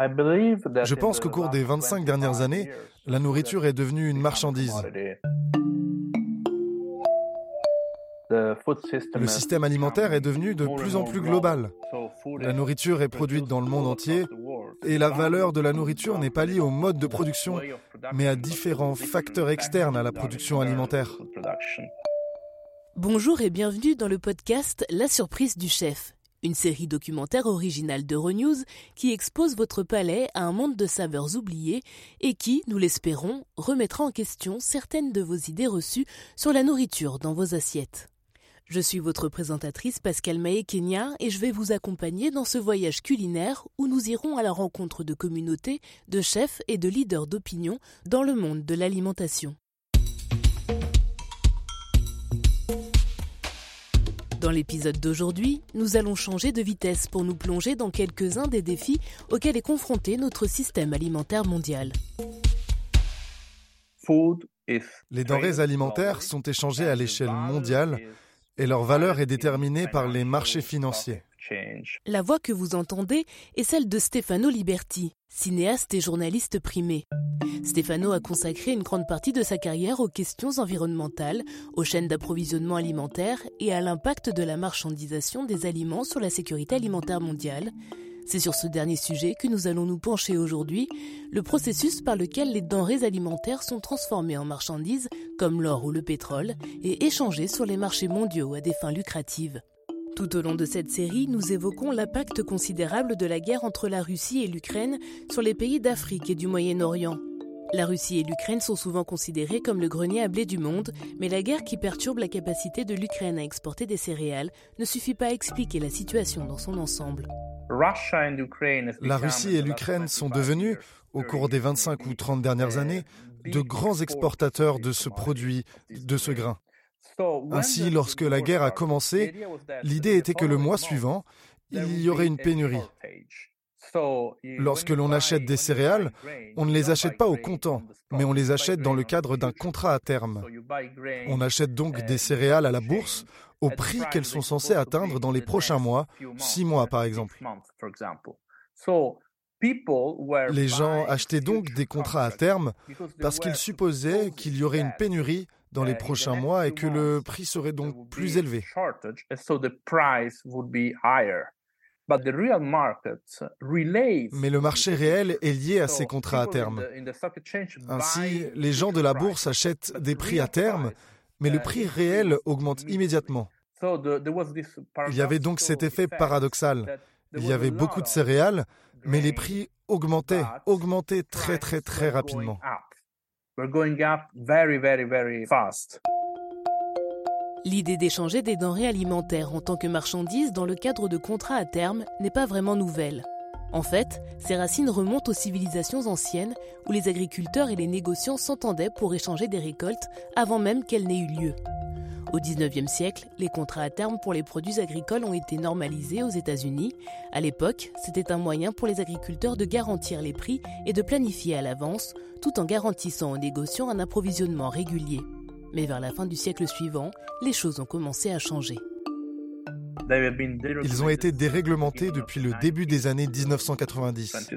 Je pense qu'au cours des 25 dernières années, la nourriture est devenue une marchandise. Le système alimentaire est devenu de plus en plus global. La nourriture est produite dans le monde entier et la valeur de la nourriture n'est pas liée au mode de production, mais à différents facteurs externes à la production alimentaire. Bonjour et bienvenue dans le podcast La surprise du chef, une série documentaire originale d'Euronews qui expose votre palais à un monde de saveurs oubliées et qui, nous l'espérons, remettra en question certaines de vos idées reçues sur la nourriture dans vos assiettes. Je suis votre présentatrice Pascal Maé Kenya et je vais vous accompagner dans ce voyage culinaire où nous irons à la rencontre de communautés, de chefs et de leaders d'opinion dans le monde de l'alimentation. Dans l'épisode d'aujourd'hui, nous allons changer de vitesse pour nous plonger dans quelques-uns des défis auxquels est confronté notre système alimentaire mondial. Les denrées alimentaires sont échangées à l'échelle mondiale et leur valeur est déterminée par les marchés financiers. La voix que vous entendez est celle de Stefano Liberti, cinéaste et journaliste primé. Stefano a consacré une grande partie de sa carrière aux questions environnementales, aux chaînes d'approvisionnement alimentaire et à l'impact de la marchandisation des aliments sur la sécurité alimentaire mondiale, c'est sur ce dernier sujet que nous allons nous pencher aujourd'hui, le processus par lequel les denrées alimentaires sont transformées en marchandises, comme l'or ou le pétrole, et échangées sur les marchés mondiaux à des fins lucratives. Tout au long de cette série, nous évoquons l'impact considérable de la guerre entre la Russie et l'Ukraine sur les pays d'Afrique et du Moyen-Orient. La Russie et l'Ukraine sont souvent considérées comme le grenier à blé du monde, mais la guerre qui perturbe la capacité de l'Ukraine à exporter des céréales ne suffit pas à expliquer la situation dans son ensemble. La Russie et l'Ukraine sont devenus, au cours des 25 ou 30 dernières années, de grands exportateurs de ce produit, de ce grain. Ainsi, lorsque la guerre a commencé, l'idée était que le mois suivant, il y aurait une pénurie. Lorsque l'on achète des céréales, on ne les achète pas au comptant, mais on les achète dans le cadre d'un contrat à terme. On achète donc des céréales à la bourse au prix qu'elles sont censées atteindre dans les prochains mois, six mois par exemple. Les gens achetaient donc des contrats à terme parce qu'ils supposaient qu'il y aurait une pénurie dans les prochains mois et que le prix serait donc plus élevé. Mais le marché réel est lié à ces contrats à terme. Ainsi, les gens de la bourse achètent des prix à terme, mais le prix réel augmente immédiatement. Il y avait donc cet effet paradoxal. Il y avait beaucoup de céréales, mais les prix augmentaient, augmentaient très très très rapidement. L'idée d'échanger des denrées alimentaires en tant que marchandises dans le cadre de contrats à terme n'est pas vraiment nouvelle. En fait, ses racines remontent aux civilisations anciennes où les agriculteurs et les négociants s'entendaient pour échanger des récoltes avant même qu'elles n'aient eu lieu. Au XIXe siècle, les contrats à terme pour les produits agricoles ont été normalisés aux États-Unis. À l'époque, c'était un moyen pour les agriculteurs de garantir les prix et de planifier à l'avance, tout en garantissant aux négociants un approvisionnement régulier. Mais vers la fin du siècle suivant, les choses ont commencé à changer. Ils ont été déréglementés depuis le début des années 1990.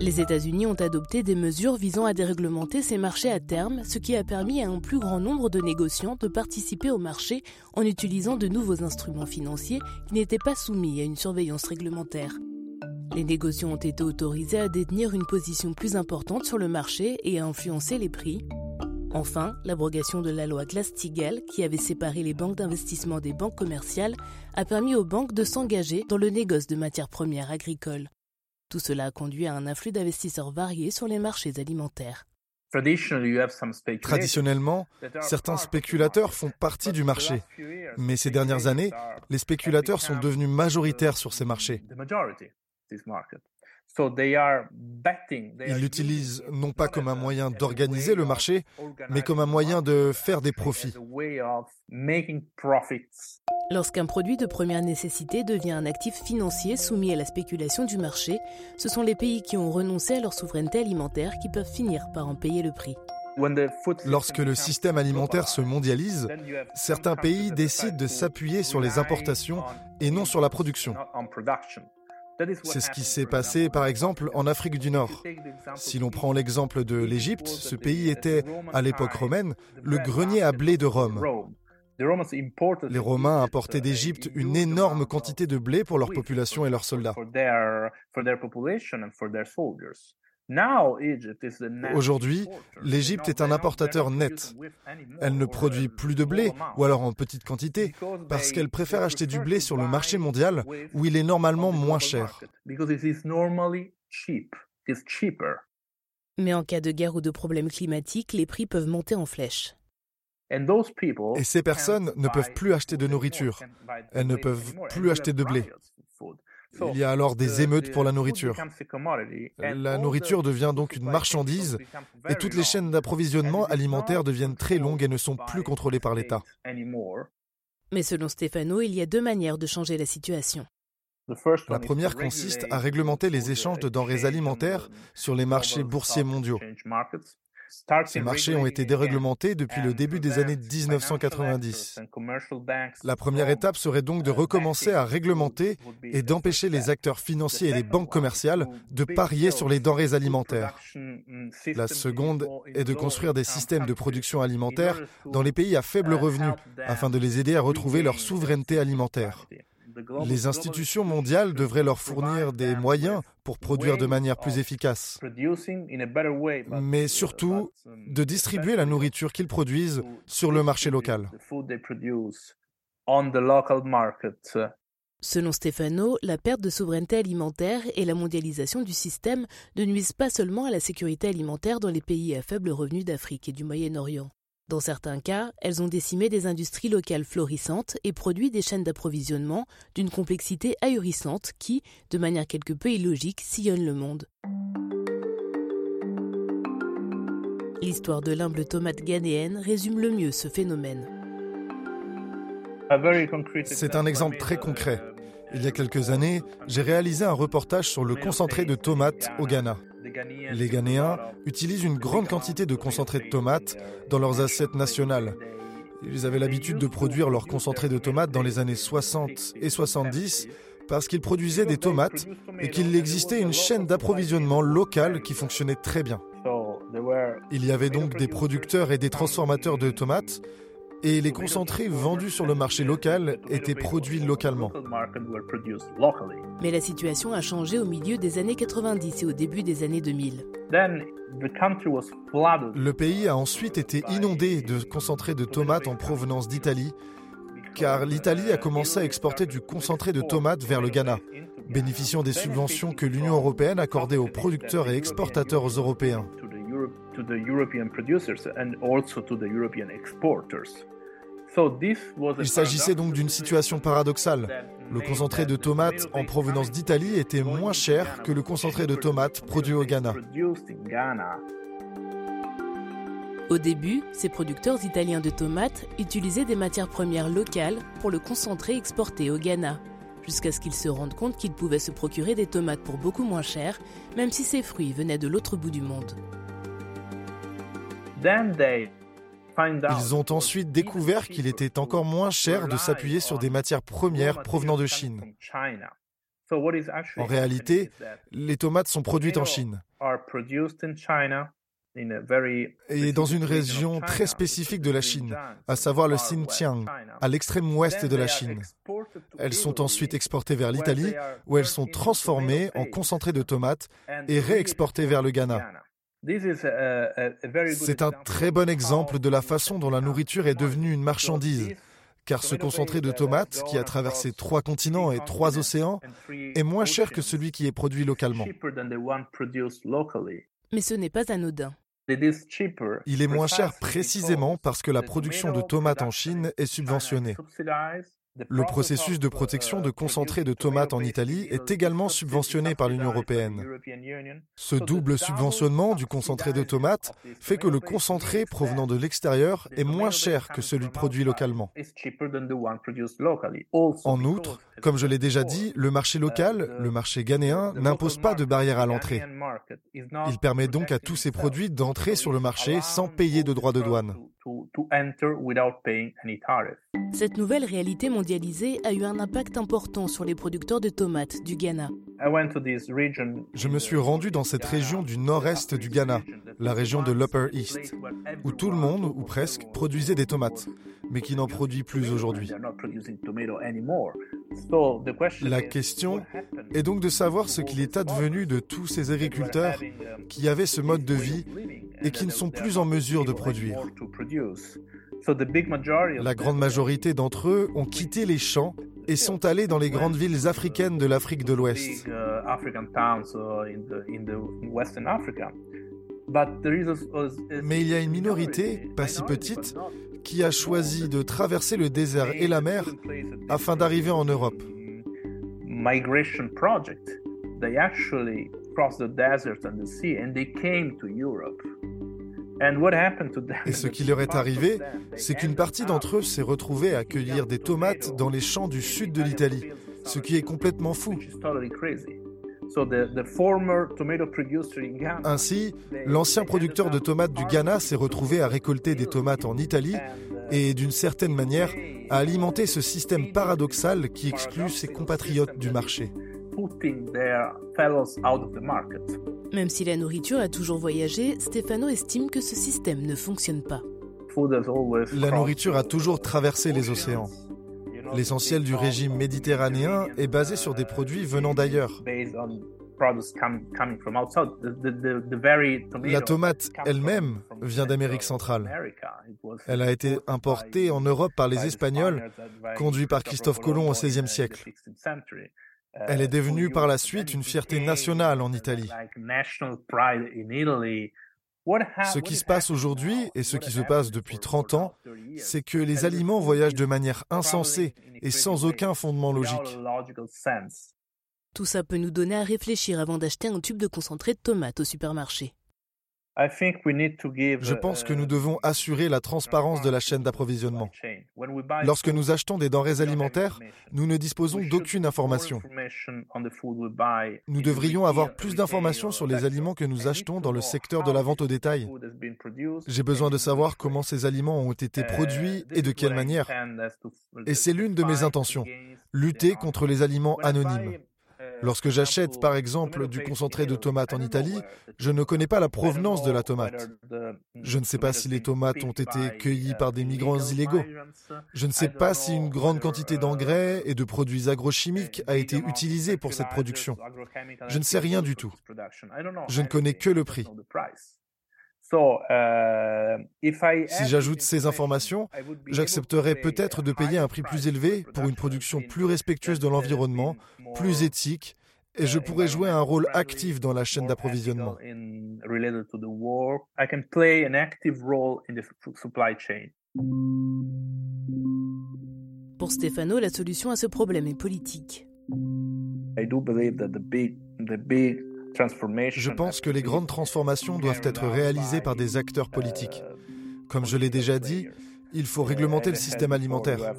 Les États-Unis ont adopté des mesures visant à déréglementer ces marchés à terme, ce qui a permis à un plus grand nombre de négociants de participer au marché en utilisant de nouveaux instruments financiers qui n'étaient pas soumis à une surveillance réglementaire. Les négociants ont été autorisés à détenir une position plus importante sur le marché et à influencer les prix, Enfin, l'abrogation de la loi Glass-Steagall, qui avait séparé les banques d'investissement des banques commerciales, a permis aux banques de s'engager dans le négoce de matières premières agricoles. Tout cela a conduit à un afflux d'investisseurs variés sur les marchés alimentaires. Traditionnellement, certains spéculateurs font partie du marché, mais ces dernières années, les spéculateurs sont devenus majoritaires sur ces marchés. Ils l'utilisent non pas comme un moyen d'organiser le marché, mais comme un moyen de faire des profits. Lorsqu'un produit de première nécessité devient un actif financier soumis à la spéculation du marché, ce sont les pays qui ont renoncé à leur souveraineté alimentaire qui peuvent finir par en payer le prix. Lorsque le système alimentaire se mondialise, certains pays décident de s'appuyer sur les importations et non sur la production. C'est ce qui s'est passé par exemple en Afrique du Nord. Si l'on prend l'exemple de l'Égypte, ce pays était, à l'époque romaine, le grenier à blé de Rome. Les Romains importaient d'Égypte une énorme quantité de blé pour leur population et leurs soldats. Aujourd'hui, l'Égypte est un importateur net. Elle ne produit plus de blé, ou alors en petite quantité, parce qu'elle préfère acheter du blé sur le marché mondial, où il est normalement moins cher. Mais en cas de guerre ou de problème climatique, les prix peuvent monter en flèche. Et ces personnes ne peuvent plus acheter de nourriture. Elles ne peuvent plus acheter de blé. Il y a alors des émeutes pour la nourriture. La nourriture devient donc une marchandise et toutes les chaînes d'approvisionnement alimentaire deviennent très longues et ne sont plus contrôlées par l'État. Mais selon Stefano, il y a deux manières de changer la situation. La première consiste à réglementer les échanges de denrées alimentaires sur les marchés boursiers mondiaux. Ces marchés ont été déréglementés depuis le début des années 1990. La première étape serait donc de recommencer à réglementer et d'empêcher les acteurs financiers et les banques commerciales de parier sur les denrées alimentaires. La seconde est de construire des systèmes de production alimentaire dans les pays à faible revenu afin de les aider à retrouver leur souveraineté alimentaire. Les institutions mondiales devraient leur fournir des moyens pour produire de manière plus efficace, mais surtout de distribuer la nourriture qu'ils produisent sur le marché local. Selon Stefano, la perte de souveraineté alimentaire et la mondialisation du système ne nuisent pas seulement à la sécurité alimentaire dans les pays à faible revenu d'Afrique et du Moyen-Orient. Dans certains cas, elles ont décimé des industries locales florissantes et produit des chaînes d'approvisionnement d'une complexité ahurissante qui, de manière quelque peu illogique, sillonne le monde. L'histoire de l'humble tomate ghanéenne résume le mieux ce phénomène. C'est un exemple très concret. Il y a quelques années, j'ai réalisé un reportage sur le concentré de tomates au Ghana. Les Ghanéens utilisent une grande quantité de concentré de tomates dans leurs assiettes nationales. Ils avaient l'habitude de produire leur concentré de tomates dans les années 60 et 70 parce qu'ils produisaient des tomates et qu'il existait une chaîne d'approvisionnement locale qui fonctionnait très bien. Il y avait donc des producteurs et des transformateurs de tomates et les concentrés vendus sur le marché local étaient produits localement. Mais la situation a changé au milieu des années 90 et au début des années 2000. Le pays a ensuite été inondé de concentrés de tomates en provenance d'Italie, car l'Italie a commencé à exporter du concentré de tomates vers le Ghana, bénéficiant des subventions que l'Union européenne accordait aux producteurs et exportateurs européens. Il s'agissait donc d'une situation paradoxale. Le concentré de tomates en provenance d'Italie était moins cher que le concentré de tomates produit au Ghana. Au début, ces producteurs italiens de tomates utilisaient des matières premières locales pour le concentré exporté au Ghana, jusqu'à ce qu'ils se rendent compte qu'ils pouvaient se procurer des tomates pour beaucoup moins cher, même si ces fruits venaient de l'autre bout du monde. Ils ont ensuite découvert qu'il était encore moins cher de s'appuyer sur des matières premières provenant de Chine. En réalité, les tomates sont produites en Chine et dans une région très spécifique de la Chine, à savoir le Xinjiang, à l'extrême ouest de la Chine. Elles sont ensuite exportées vers l'Italie, où elles sont transformées en concentré de tomates et réexportées vers le Ghana. C'est un très bon exemple de la façon dont la nourriture est devenue une marchandise, car ce concentré de tomates, qui a traversé trois continents et trois océans, est moins cher que celui qui est produit localement. Mais ce n'est pas anodin. Il est moins cher précisément parce que la production de tomates en Chine est subventionnée. Le processus de protection de concentré de tomates en Italie est également subventionné par l'Union européenne. Ce double subventionnement du concentré de tomates fait que le concentré provenant de l'extérieur est moins cher que celui produit localement. En outre, comme je l'ai déjà dit, le marché local, le marché ghanéen, n'impose pas de barrière à l'entrée. Il permet donc à tous ces produits d'entrer sur le marché sans payer de droits de douane. Cette nouvelle réalité mondialisée a eu un impact important sur les producteurs de tomates du Ghana. Je me suis rendu dans cette région du nord-est du Ghana, la région de l'Upper East, où tout le monde, ou presque, produisait des tomates, mais qui n'en produit plus aujourd'hui. La question est donc de savoir ce qu'il est advenu de tous ces agriculteurs qui avaient ce mode de vie et qui ne sont plus en mesure de produire. La grande majorité d'entre eux ont quitté les champs et sont allés dans les grandes villes africaines de l'Afrique de l'Ouest. Mais il y a une minorité, pas si petite, qui a choisi de traverser le désert et la mer afin d'arriver en Europe. Et ce qui leur est arrivé, c'est qu'une partie d'entre eux s'est retrouvée à cueillir des tomates dans les champs du sud de l'Italie, ce qui est complètement fou. Ainsi, l'ancien producteur de tomates du Ghana s'est retrouvé à récolter des tomates en Italie et, d'une certaine manière, à alimenter ce système paradoxal qui exclut ses compatriotes du marché. Même si la nourriture a toujours voyagé, Stefano estime que ce système ne fonctionne pas. La nourriture a toujours traversé les océans. L'essentiel du régime méditerranéen est basé sur des produits venant d'ailleurs. La tomate elle-même vient d'Amérique centrale. Elle a été importée en Europe par les Espagnols, conduits par Christophe Colomb au XVIe siècle. Elle est devenue par la suite une fierté nationale en Italie. Ce qui se passe aujourd'hui et ce qui se passe depuis 30 ans, c'est que les aliments voyagent de manière insensée et sans aucun fondement logique. Tout ça peut nous donner à réfléchir avant d'acheter un tube de concentré de tomates au supermarché. Je pense que nous devons assurer la transparence de la chaîne d'approvisionnement. Lorsque nous achetons des denrées alimentaires, nous ne disposons d'aucune information. Nous devrions avoir plus d'informations sur les aliments que nous achetons dans le secteur de la vente au détail. J'ai besoin de savoir comment ces aliments ont été produits et de quelle manière. Et c'est l'une de mes intentions, lutter contre les aliments anonymes. Lorsque j'achète par exemple du concentré de tomates en Italie, je ne connais pas la provenance de la tomate. Je ne sais pas si les tomates ont été cueillies par des migrants illégaux. Je ne sais pas si une grande quantité d'engrais et de produits agrochimiques a été utilisée pour cette production. Je ne sais rien du tout. Je ne connais que le prix. Si j'ajoute ces informations, j'accepterai peut-être de payer un prix plus élevé pour une production plus respectueuse de l'environnement, plus éthique, et je pourrais jouer un rôle actif dans la chaîne d'approvisionnement. Pour Stefano, la solution à ce problème est politique. Je pense que les grandes transformations doivent être réalisées par des acteurs politiques. Comme je l'ai déjà dit, il faut réglementer le système alimentaire.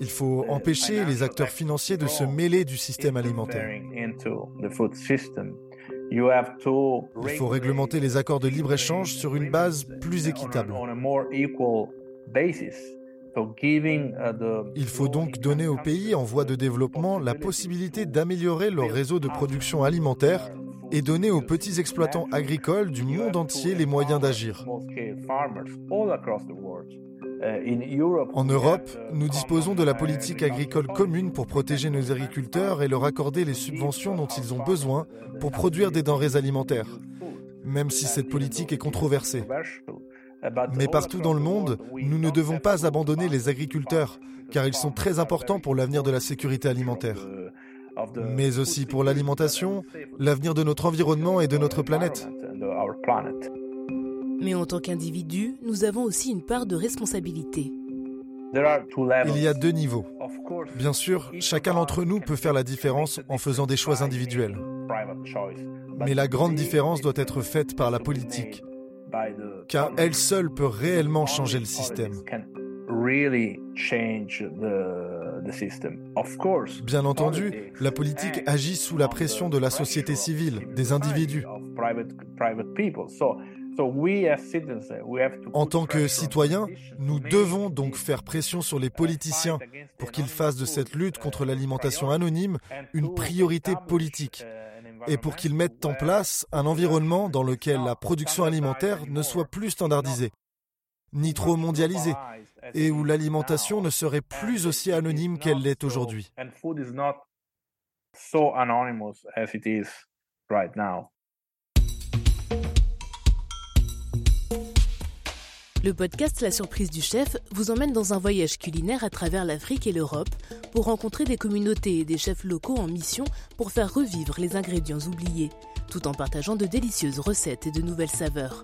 Il faut empêcher les acteurs financiers de se mêler du système alimentaire. Il faut réglementer les accords de libre-échange sur une base plus équitable. Il faut donc donner aux pays en voie de développement la possibilité d'améliorer leur réseau de production alimentaire et donner aux petits exploitants agricoles du monde entier les moyens d'agir. En Europe, nous disposons de la politique agricole commune pour protéger nos agriculteurs et leur accorder les subventions dont ils ont besoin pour produire des denrées alimentaires, même si cette politique est controversée. Mais partout dans le monde, nous ne devons pas abandonner les agriculteurs, car ils sont très importants pour l'avenir de la sécurité alimentaire, mais aussi pour l'alimentation, l'avenir de notre environnement et de notre planète. Mais en tant qu'individu, nous avons aussi une part de responsabilité. Il y a deux niveaux. Bien sûr, chacun d'entre nous peut faire la différence en faisant des choix individuels. Mais la grande différence doit être faite par la politique, car elle seule peut réellement changer le système. Bien entendu, la politique agit sous la pression de la société civile, des individus. En tant que citoyens, nous devons donc faire pression sur les politiciens pour qu'ils fassent de cette lutte contre l'alimentation anonyme une priorité politique et pour qu'ils mettent en place un environnement dans lequel la production alimentaire ne soit plus standardisée, ni trop mondialisée, et où l'alimentation ne serait plus aussi anonyme qu'elle l'est aujourd'hui. Le podcast La surprise du chef vous emmène dans un voyage culinaire à travers l'Afrique et l'Europe pour rencontrer des communautés et des chefs locaux en mission pour faire revivre les ingrédients oubliés, tout en partageant de délicieuses recettes et de nouvelles saveurs.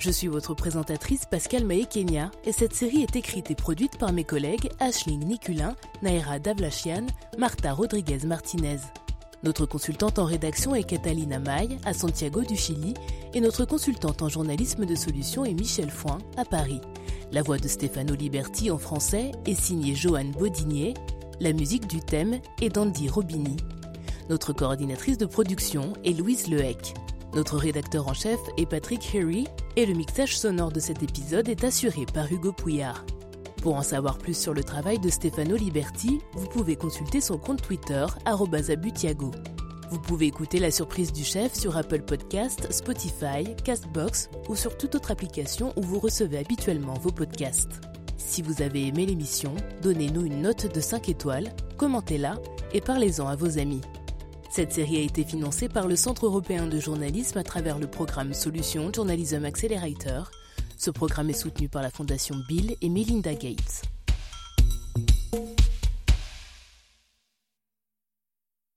Je suis votre présentatrice Pascal Maé-Kenya et cette série est écrite et produite par mes collègues Ashling Niculin, Naira Davlachian, Marta Rodriguez Martinez. Notre consultante en rédaction est Catalina May, à Santiago du Chili, et notre consultante en journalisme de solutions est Michel Foin, à Paris. La voix de Stefano Liberti en français est signée Joanne Baudinier, la musique du thème est d'Andy Robini. Notre coordinatrice de production est Louise Lehec. Notre rédacteur en chef est Patrick Harry et le mixage sonore de cet épisode est assuré par Hugo Pouillard. Pour en savoir plus sur le travail de Stefano Liberti, vous pouvez consulter son compte Twitter @abutiago. Vous pouvez écouter la surprise du chef sur Apple Podcast, Spotify, Castbox ou sur toute autre application où vous recevez habituellement vos podcasts. Si vous avez aimé l'émission, donnez-nous une note de 5 étoiles, commentez-la et parlez-en à vos amis. Cette série a été financée par le Centre européen de journalisme à travers le programme Solutions Journalism Accelerator ce programme est soutenu par la Fondation Bill et Melinda Gates.